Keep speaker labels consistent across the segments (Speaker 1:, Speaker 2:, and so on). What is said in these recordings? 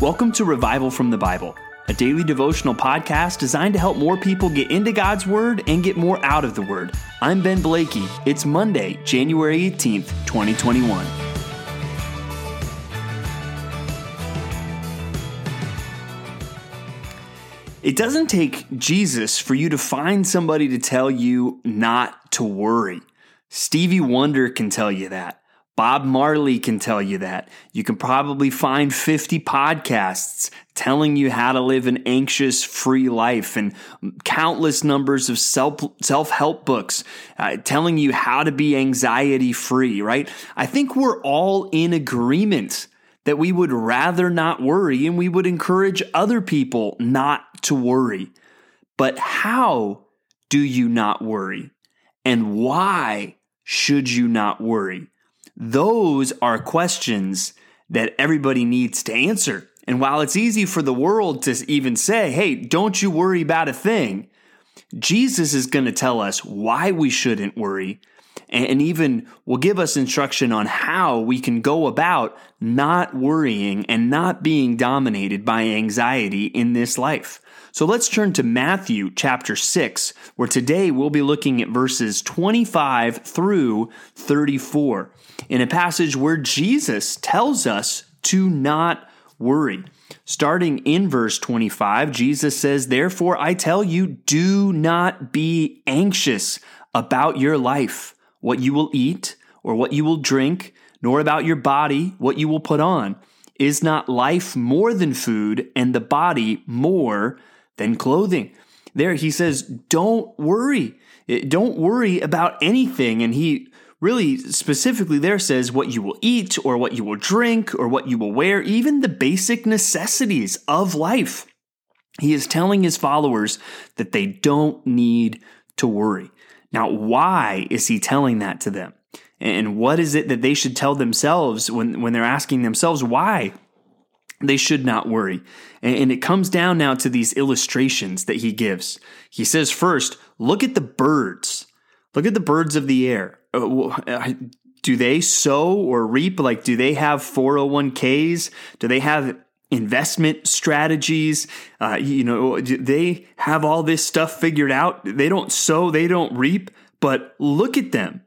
Speaker 1: Welcome to Revival from the Bible, a daily devotional podcast designed to help more people get into God's Word and get more out of the Word. I'm Ben Blakey. It's Monday, January 18th, 2021. It doesn't take Jesus for you to find somebody to tell you not to worry. Stevie Wonder can tell you that. Bob Marley can tell you that. You can probably find 50 podcasts telling you how to live an anxious free life and countless numbers of self self-help books uh, telling you how to be anxiety free, right? I think we're all in agreement that we would rather not worry and we would encourage other people not to worry. But how do you not worry? And why should you not worry? Those are questions that everybody needs to answer. And while it's easy for the world to even say, hey, don't you worry about a thing, Jesus is going to tell us why we shouldn't worry and even will give us instruction on how we can go about not worrying and not being dominated by anxiety in this life. So let's turn to Matthew chapter 6, where today we'll be looking at verses 25 through 34 in a passage where Jesus tells us to not worry. Starting in verse 25, Jesus says, Therefore I tell you, do not be anxious about your life, what you will eat or what you will drink, nor about your body, what you will put on. Is not life more than food, and the body more than clothing? There he says, Don't worry. Eh, don't worry about anything. And he really specifically there says what you will eat or what you will drink or what you will wear, even the basic necessities of life. He is telling his followers that they don't need to worry. Now, why is he telling that to them? And what is it that they should tell themselves when, when they're asking themselves why they should not worry? And it comes down now to these illustrations that he gives. He says, first, look at the birds. Look at the birds of the air. Uh, do they sow or reap? Like, do they have 401ks? Do they have investment strategies? Uh, you know, do they have all this stuff figured out? They don't sow, they don't reap, but look at them.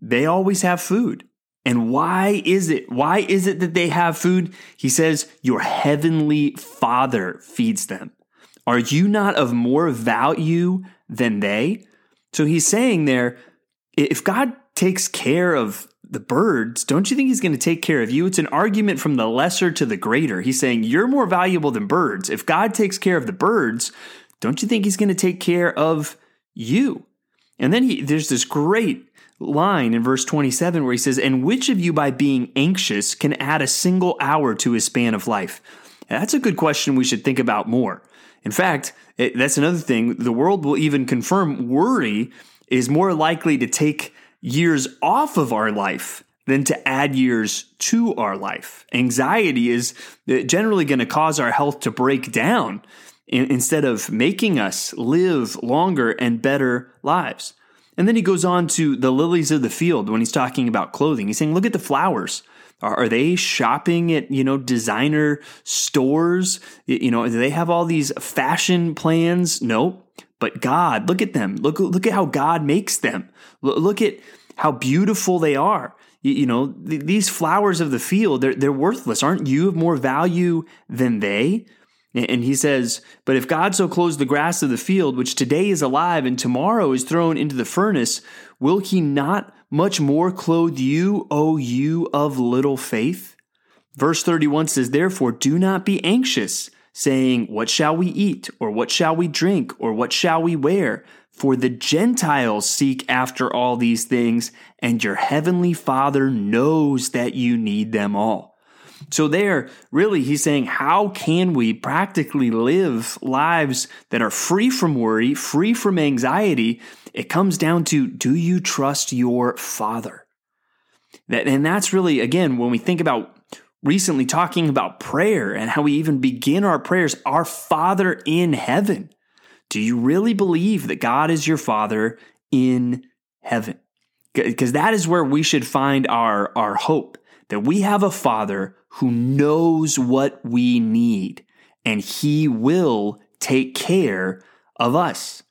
Speaker 1: They always have food. And why is it? Why is it that they have food? He says, Your heavenly Father feeds them. Are you not of more value than they? So he's saying there, if God takes care of the birds, don't you think he's going to take care of you? It's an argument from the lesser to the greater. He's saying you're more valuable than birds. If God takes care of the birds, don't you think he's going to take care of you? And then he, there's this great line in verse 27 where he says, And which of you by being anxious can add a single hour to his span of life? that's a good question we should think about more. In fact, it, that's another thing. The world will even confirm worry is more likely to take years off of our life than to add years to our life. Anxiety is uh, generally going to cause our health to break down instead of making us live longer and better lives. And then he goes on to the lilies of the field when he's talking about clothing. He's saying, look at the flowers. Are, they shopping at, you know, designer stores? You know, do they have all these fashion plans? No. But God, look at them. Look, look at how God makes them. Look at how beautiful they are. You, know, th- these flowers of the field, they're, they're worthless. Aren't you of more value than they? And he says, But if God so clothes the grass of the field, which today is alive and tomorrow is thrown into the furnace, will he not much more clothe you, O you of little faith? Verse 31 says, Therefore, do not be anxious saying, What shall we eat? Or what shall we drink? Or what shall we wear? For the Gentiles seek after all these things, and your heavenly Father knows that you need them all. So, there, really, he's saying, How can we practically live lives that are free from worry, free from anxiety? It comes down to do you trust your Father? That, and that's really, again, when we think about recently talking about prayer and how we even begin our prayers, our Father in heaven. Do you really believe that God is your Father in heaven? Because that is where we should find our, our hope. That we have a Father who knows what we need and He will take care of us.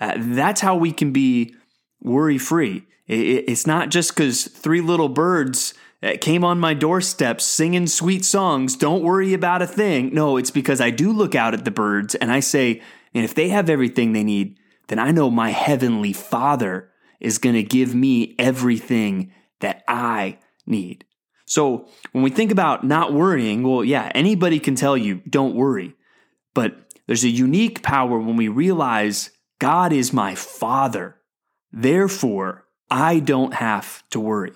Speaker 1: Uh, that's how we can be worry free. It's not just because three little birds uh, came on my doorstep singing sweet songs, don't worry about a thing. No, it's because I do look out at the birds and I say, and if they have everything they need, then I know my heavenly Father is going to give me everything that I need. So when we think about not worrying, well, yeah, anybody can tell you, don't worry. But there's a unique power when we realize God is my Father. Therefore, I don't have to worry.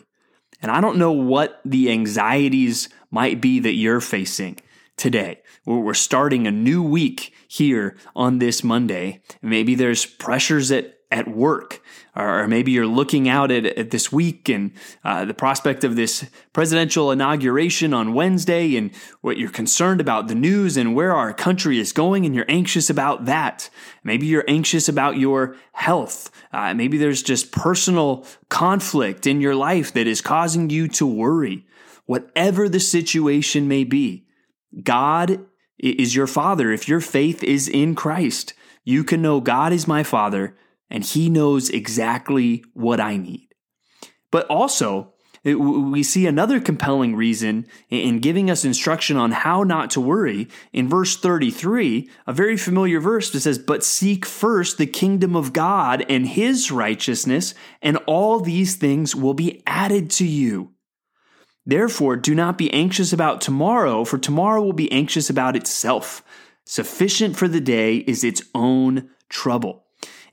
Speaker 1: And I don't know what the anxieties might be that you're facing today. We're starting a new week here on this Monday. Maybe there's pressures at, at work, or maybe you're looking out at, at this week and uh, the prospect of this presidential inauguration on Wednesday, and what you're concerned about the news and where our country is going, and you're anxious about that. Maybe you're anxious about your health. Uh, maybe there's just personal conflict in your life that is causing you to worry. Whatever the situation may be, God is your father. If your faith is in Christ, you can know God is my father and he knows exactly what I need. But also, we see another compelling reason in giving us instruction on how not to worry. In verse 33, a very familiar verse that says, But seek first the kingdom of God and his righteousness, and all these things will be added to you. Therefore, do not be anxious about tomorrow, for tomorrow will be anxious about itself. Sufficient for the day is its own trouble.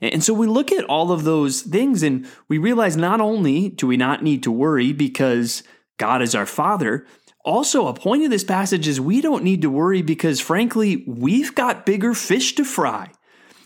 Speaker 1: And so we look at all of those things and we realize not only do we not need to worry because God is our Father, also a point of this passage is we don't need to worry because frankly, we've got bigger fish to fry.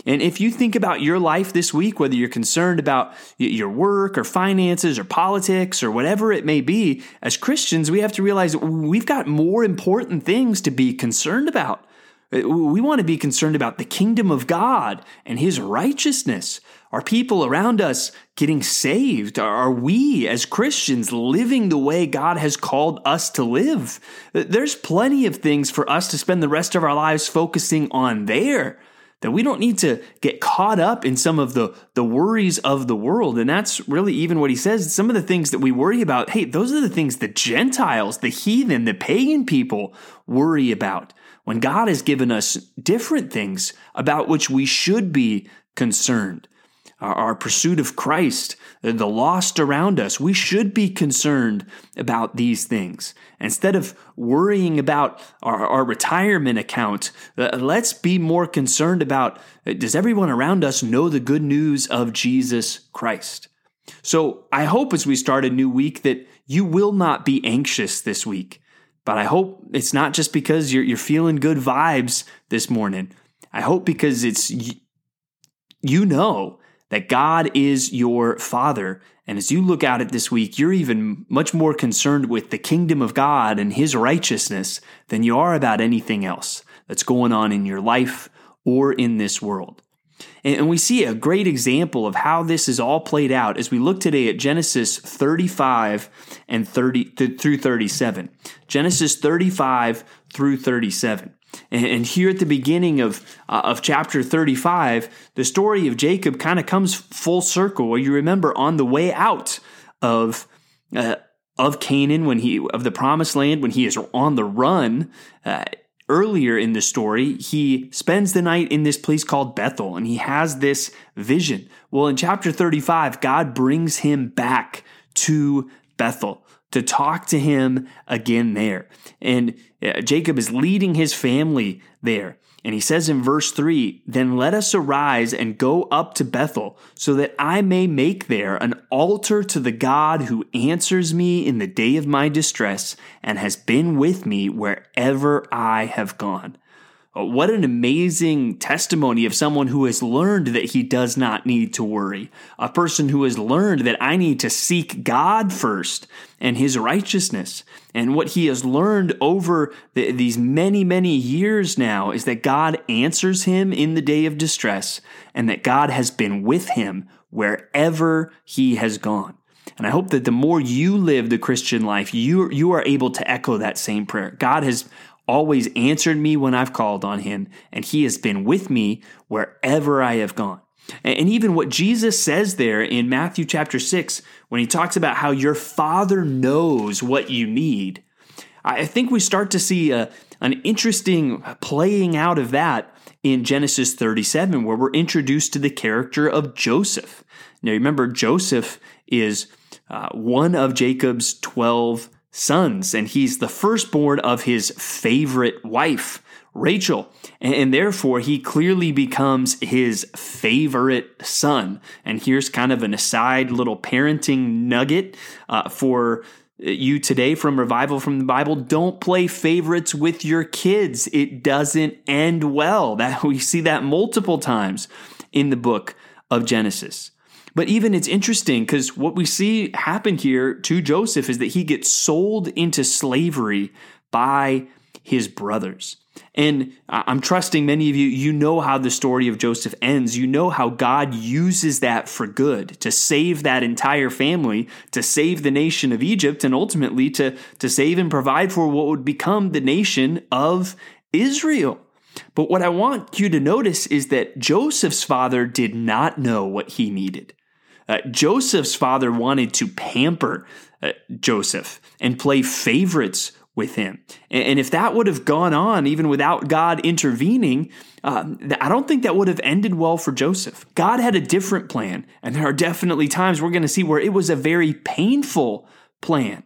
Speaker 1: And if you think about your life this week, whether you're concerned about your work or finances or politics or whatever it may be, as Christians, we have to realize we've got more important things to be concerned about. Uh, we want to be concerned about the kingdom of God and his righteousness. Are people around us getting saved? Are we as Christians living the way God has called us to live? Uh, there's plenty of things for us to spend the rest of our lives focusing on there that we don't need to get caught up in some of the, the worries of the world. And that's really even what he says. Some of the things that we worry about, hey, those are the things the Gentiles, the heathen, the pagan people worry about. When God has given us different things about which we should be concerned our, pursuit of Christ, the lost around us. We should be concerned about these things. Instead of worrying about our, our retirement account, uh, let's be more concerned about uh, does everyone around us know the good news of Jesus Christ? So I hope as we start a new week that you will not be anxious this week. But I hope it's not just because you're, you're feeling good vibes this morning. I hope because it's you know that God is your Father. And as you look out at it this week, you're even much more concerned with the kingdom of God and His righteousness than you are about anything else that's going on in your life or in this world. And we see a great example of how this is all played out as we look today at Genesis 35 and 30 through 37. Genesis 35 through 37. And here at the beginning of, uh, of chapter 35, the story of Jacob kind of comes full circle. Where you remember on the way out of, uh, of Canaan, when he, of the promised land, when he is on the run, uh, earlier in the story, he spends the night in this place called Bethel and he has this vision. Well, in chapter 35, God brings him back to Bethel to talk to him again there. And uh, Jacob is leading his family there. And he says in verse 3 Then let us arise and go up to Bethel, so that I may make there an altar to the God who answers me in the day of my distress and has been with me wherever I have gone. Uh, what an amazing testimony of someone who has learned that he does not need to worry. A person who has learned that I need to seek God first and his righteousness. And what he has learned over the, these many, many years now is that God answers him in the day of distress and that God has been with him wherever he has gone. And I hope that the more you live the Christian life, you, you are able to echo that same prayer. God has always answered me when I've called on him, and he has been with me wherever I have gone. And even what Jesus says there in Matthew chapter 6, when he talks about how your Father knows what you need, I think we start to see a, an interesting playing out of that in Genesis 37, where we're introduced to the character of Joseph. Now, remember, Joseph is uh, one of Jacob's 12 sons, and he's the firstborn of his favorite wife, Rachel. And, therefore, he clearly becomes his favorite son. And here's kind of an aside little parenting nugget uh, for you today from Revival from the Bible. Don't play favorites with your kids. It doesn't end well. That we see that multiple times in the book of Genesis. But even it's interesting because what we see happen here to Joseph is that he gets sold into slavery by his brothers. And I'm trusting many of you, you know how the story of Joseph ends. You know how God uses that for good to save that entire family, to save the nation of Egypt, and ultimately to, to save and provide for what would become the nation of Israel. But what I want you to notice is that Joseph's father did not know what he needed. Uh, Joseph's father wanted to pamper uh, Joseph and play favorites with him. And, and, if that would have gone on even without God intervening, uh, I don't think that would have ended well for Joseph. God had a different plan. And there are definitely times we're going to see where it was a very painful plan.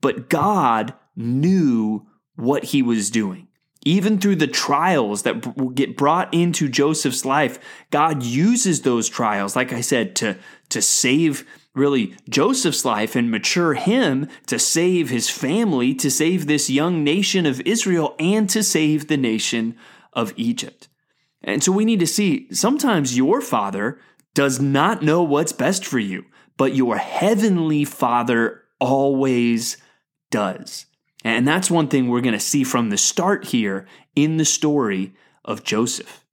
Speaker 1: But God knew what he was doing. Even through the trials that get brought into Joseph's life, God uses those trials, like I said, to, to save really Joseph's life and mature him to save his family, to save this young nation of Israel, and to save the nation of Egypt. And so we need to see sometimes your father does not know what's best for you, but your heavenly father always does. And that's one thing we're going to see from the start here in the story of Joseph.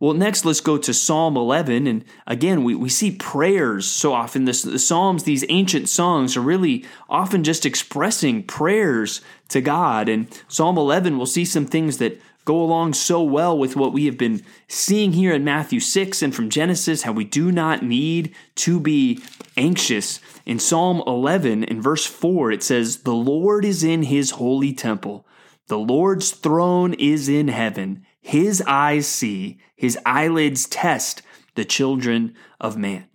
Speaker 1: Well, next, let's go to Psalm 11. And again, we, we see prayers so often. the Psalms, these ancient songs, are really often just expressing prayers to God. And Psalm 11, we'll see some things that go along so well with what we have been seeing here in Matthew 6 and from Genesis, how we do not need to be anxious. In Psalm 11, in verse 4, it says, The Lord is in his holy temple, the Lord's throne is in heaven. His eyes see, his eyelids test the children of man.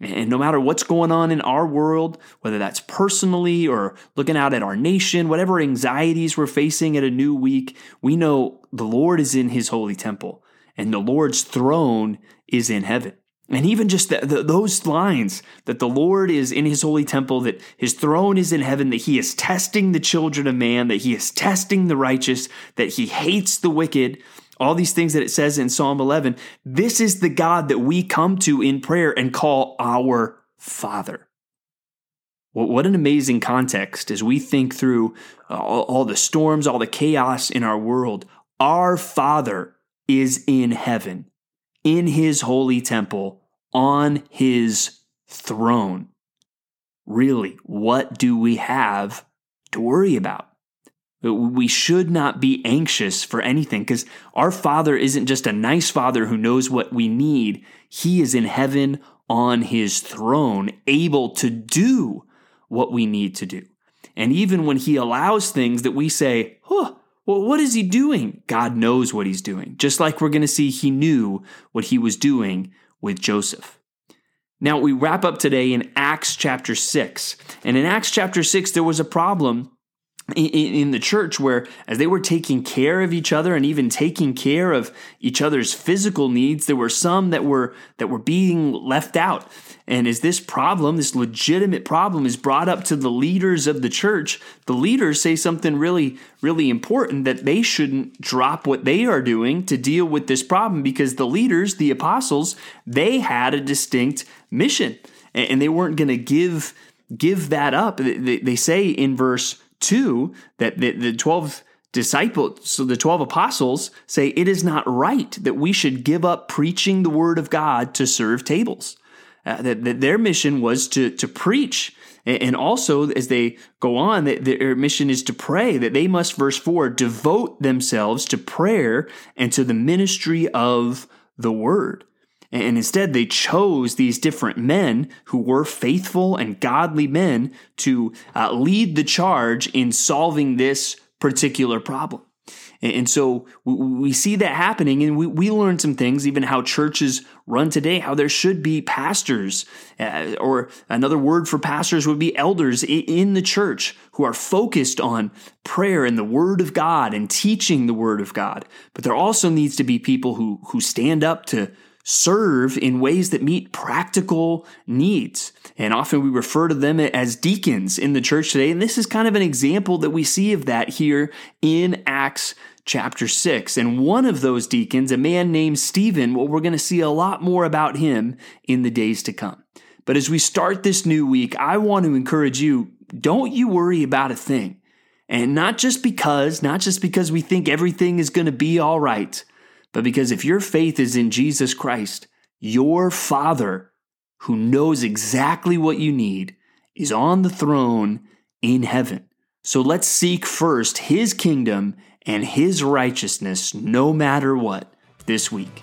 Speaker 1: And no matter what's going on in our world, whether that's personally or looking out at our nation, whatever anxieties we're facing at a new week, we know the Lord is in his holy temple and the Lord's throne is in heaven. And even just the, the, those lines that the Lord is in his holy temple, that his throne is in heaven, that he is testing the children of man, that he is testing the righteous, that he hates the wicked, all these things that it says in Psalm 11, this is the God that we come to in prayer and call our Father. What an amazing context as we think through uh, all, all the storms, all the chaos in our world. Our Father is in heaven, in his holy temple, on his throne. Really, what do we have to worry about? We should not be anxious for anything because our Father isn't just a nice Father who knows what we need. He is in heaven on his throne, able to do what we need to do. And even when he allows things that we say, huh, well, what is he doing? God knows what he's doing. Just like we're going to see, he knew what he was doing with Joseph. Now, we wrap up today in Acts chapter 6. And in Acts chapter 6, there was a problem in, the church where as they were taking care of each other and even taking care of each other's physical needs there were some that were that were being left out. And as this problem this legitimate problem is brought up to the leaders of the church the leaders say something really really important that they shouldn't drop what they are doing to deal with this problem because the leaders the apostles they had a distinct mission. And they weren't going to give give that up. They say in verse 2 that the, the 12 disciples, so the 12 apostles say it is not right that we should give up preaching the word of God to serve tables. Uh, that, that their mission was to, to preach And also, as they go on, their mission is to pray, that they must, verse 4, devote themselves to prayer and to the ministry of the word. And instead, they chose these different men who were faithful and godly men to uh, lead the charge in solving this particular problem. And so we see that happening, and we, we learn some things, even how churches run today, how there should be pastors, uh, or another word for pastors would be elders in the church who are focused on prayer and the Word of God and teaching the Word of God. But there also needs to be people who, who stand up to serve in ways that meet practical needs. And often we refer to them as deacons in the church today. And this is kind of an example that we see of that here in Acts chapter 6. And one of those deacons, a man named Stephen, well, we're going to see a lot more about him in the days to come. But as we start this new week, I want to encourage you don't you worry about a thing. And not just because, not just because we think everything is going to be all right, but because if your faith is in Jesus Christ, your Father, who knows exactly what you need, is on the throne in heaven. So let's seek first His kingdom and His righteousness no matter what this week.